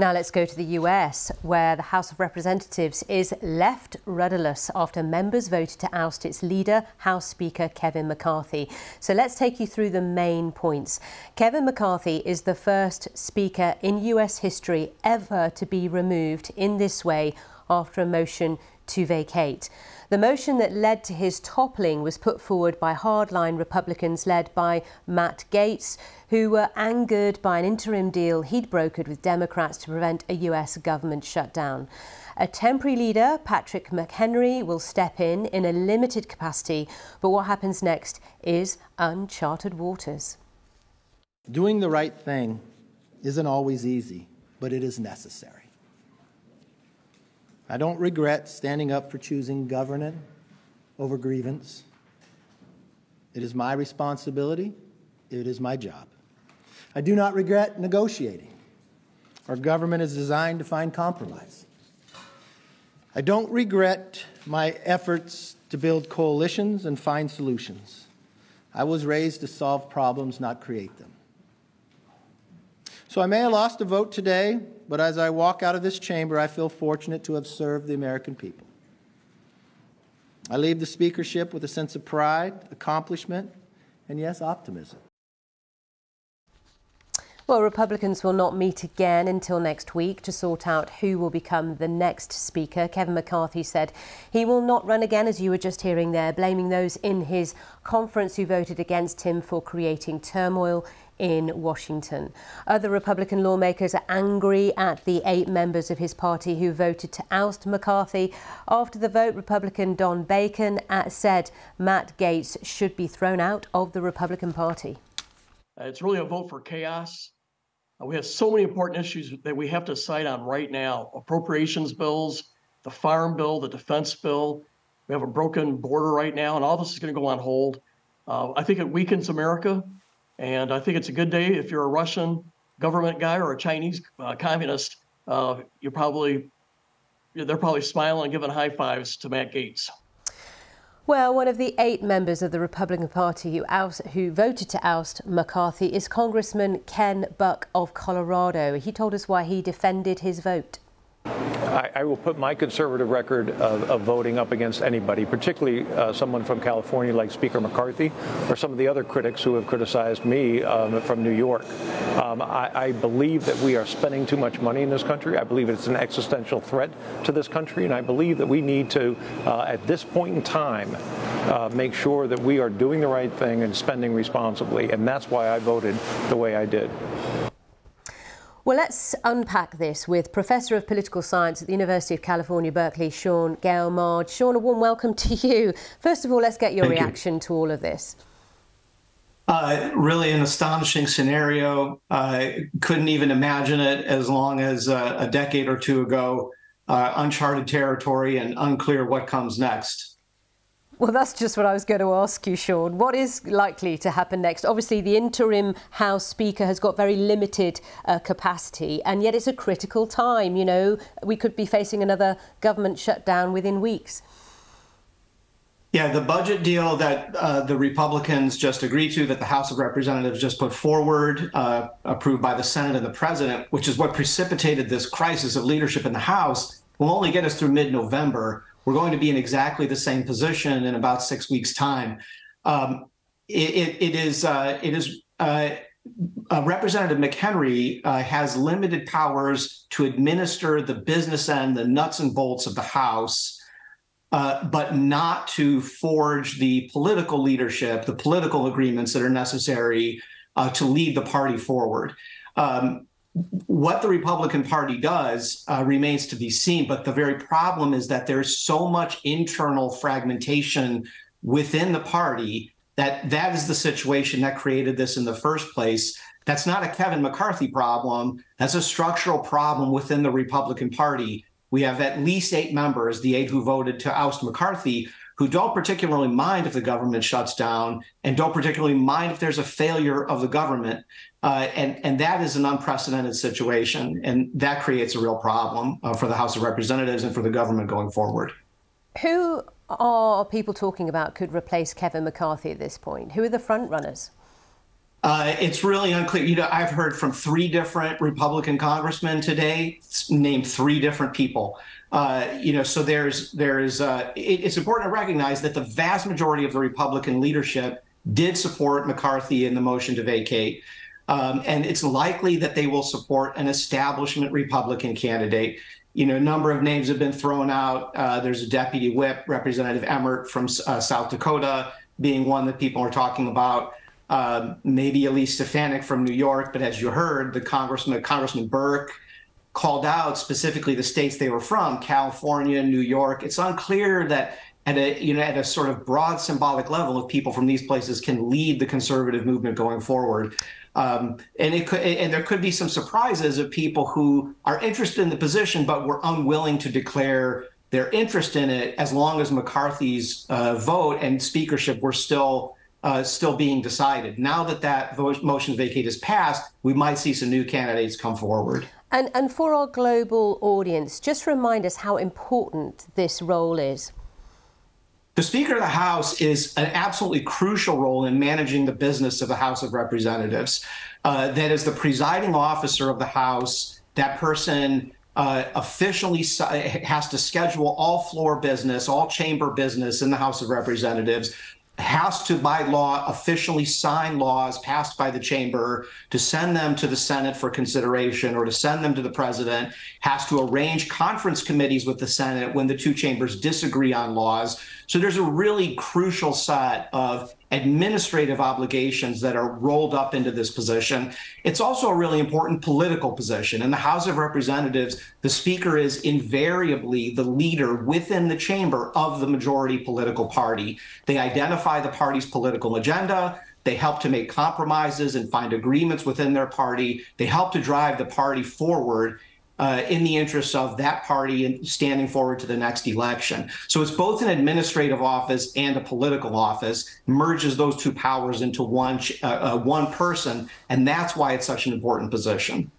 Now let's go to the US, where the House of Representatives is left rudderless after members voted to oust its leader, House Speaker Kevin McCarthy. So let's take you through the main points. Kevin McCarthy is the first Speaker in US history ever to be removed in this way after a motion to vacate. The motion that led to his toppling was put forward by hardline Republicans led by Matt Gaetz, who were angered by an interim deal he'd brokered with Democrats to prevent a US government shutdown. A temporary leader, Patrick McHenry, will step in in a limited capacity, but what happens next is uncharted waters. Doing the right thing isn't always easy, but it is necessary. I don't regret standing up for choosing governance over grievance. It is my responsibility. It is my job. I do not regret negotiating. Our government is designed to find compromise. I don't regret my efforts to build coalitions and find solutions. I was raised to solve problems, not create them. So I may have lost a vote today, but as I walk out of this chamber, I feel fortunate to have served the American people. I leave the speakership with a sense of pride, accomplishment, and yes, optimism. Well, Republicans will not meet again until next week to sort out who will become the next Speaker. Kevin McCarthy said he will not run again, as you were just hearing there, blaming those in his conference who voted against him for creating turmoil in Washington. Other Republican lawmakers are angry at the eight members of his party who voted to oust McCarthy. After the vote, Republican Don Bacon uh, said Matt Gaetz should be thrown out of the Republican Party. Uh, it's really a vote for chaos. Uh, we have so many important issues that we have to decide on right now appropriations bills, the farm bill, the defense bill. We have a broken border right now, and all this is going to go on hold. Uh, I think it weakens America, and I think it's a good day if you're a Russian government guy or a Chinese uh, communist. Uh, you're probably they're probably smiling and giving high fives to Matt Gaetz. Well, one of the eight members of the Republican Party who, oust, who voted to oust McCarthy is Congressman Ken Buck of Colorado. He told us why he defended his vote. I, I, will put my conservative record of, of voting up against anybody, particularly uh, someone from California like Speaker McCarthy or some of the other critics who have criticized me um, from New York. Um, I, I, believe that we are spending too much money in this country. I believe it's an existential threat to this country, and I believe that we need to, uh, at this point in time, uh, make sure that we are doing the right thing and spending responsibly, and that's why I voted the way I did. Well, let's unpack this with Professor of Political Science at the University of California, Berkeley, Sean Gale Sean, a warm welcome to you. First of all, let's get your Thank reaction you. to all of this. Uh, really an astonishing scenario. I couldn't even imagine it as long as uh, a decade or two ago. Uh, uncharted territory and unclear what comes next. Well, that's just what I was going to ask you, Sean. What is likely to happen next? Obviously, the interim House Speaker has got very limited uh, capacity, and yet it's a critical time. You know, we could be facing another government shutdown within weeks. Yeah, the budget deal that uh, the Republicans just agreed to, that the House of Representatives just put forward, uh, approved by the Senate and the President, which is what precipitated this crisis of leadership in the House, will only get us through mid November we're going to be in exactly the same position in about six weeks' time. Um, it, it, it is uh, it is uh, uh, Representative McHenry uh, has limited powers to administer the business end, the nuts and bolts of the House, uh, but not to forge the political leadership, the political agreements that are necessary uh, to lead the party forward. Um, what the Republican Party does uh, remains to be seen. But the very problem is that there's so much internal fragmentation within the party that that is the situation that created this in the first place. That's not a Kevin McCarthy problem. That's a structural problem within the Republican Party. We have at least eight members, the eight who voted to oust McCarthy, who don't particularly mind if the government shuts down and don't particularly mind if there's a failure of the government. Uh, and, and that is an unprecedented situation. And that creates a real problem uh, for the House of Representatives and for the government going forward. Who are people talking about could replace Kevin McCarthy at this point? Who are the front runners? Uh, it's really unclear. You know, I've heard from three different Republican congressmen today name three different people. Uh, you know, so there's there's uh, it, it's important to recognize that the vast majority of the Republican leadership did support McCarthy in the motion to vacate. Um, and it's likely that they will support an establishment Republican candidate. You know, a number of names have been thrown out. Uh, there's a deputy whip, Representative Emmer from uh, South Dakota, being one that people are talking about. Um, maybe Elise Stefanik from New York, but as you heard, the Congressman Congressman Burke called out specifically the states they were from, California, New York. It's unclear that at a you know at a sort of broad symbolic level of people from these places can lead the conservative movement going forward. Um, and it could, and there could be some surprises of people who are interested in the position but were unwilling to declare their interest in it as long as McCarthy's uh, vote and speakership were still uh, still being decided. Now that that motion to vacate is passed, we might see some new candidates come forward. And, and for our global audience, just remind us how important this role is. The Speaker of the House is an absolutely crucial role in managing the business of the House of Representatives. Uh, that is the presiding officer of the House. That person uh, officially has to schedule all floor business, all chamber business in the House of Representatives has to, by law, officially sign laws passed by the chamber to send them to the Senate for consideration or to send them to the president, has to arrange conference committees with the Senate when the two chambers disagree on laws. So there's a really crucial set of administrative obligations that are rolled up into this position. It's also a really important political position. In the House of Representatives, the Speaker is invariably the leader within the chamber of the majority political party. They identify the party's political agenda. They help to make compromises and find agreements within their party. They help to drive the party forward uh, in the interests of that party and standing forward to the next election. So it's both an administrative office and a political office, merges those two powers into one uh, uh, one person, and that's why it's such an important position.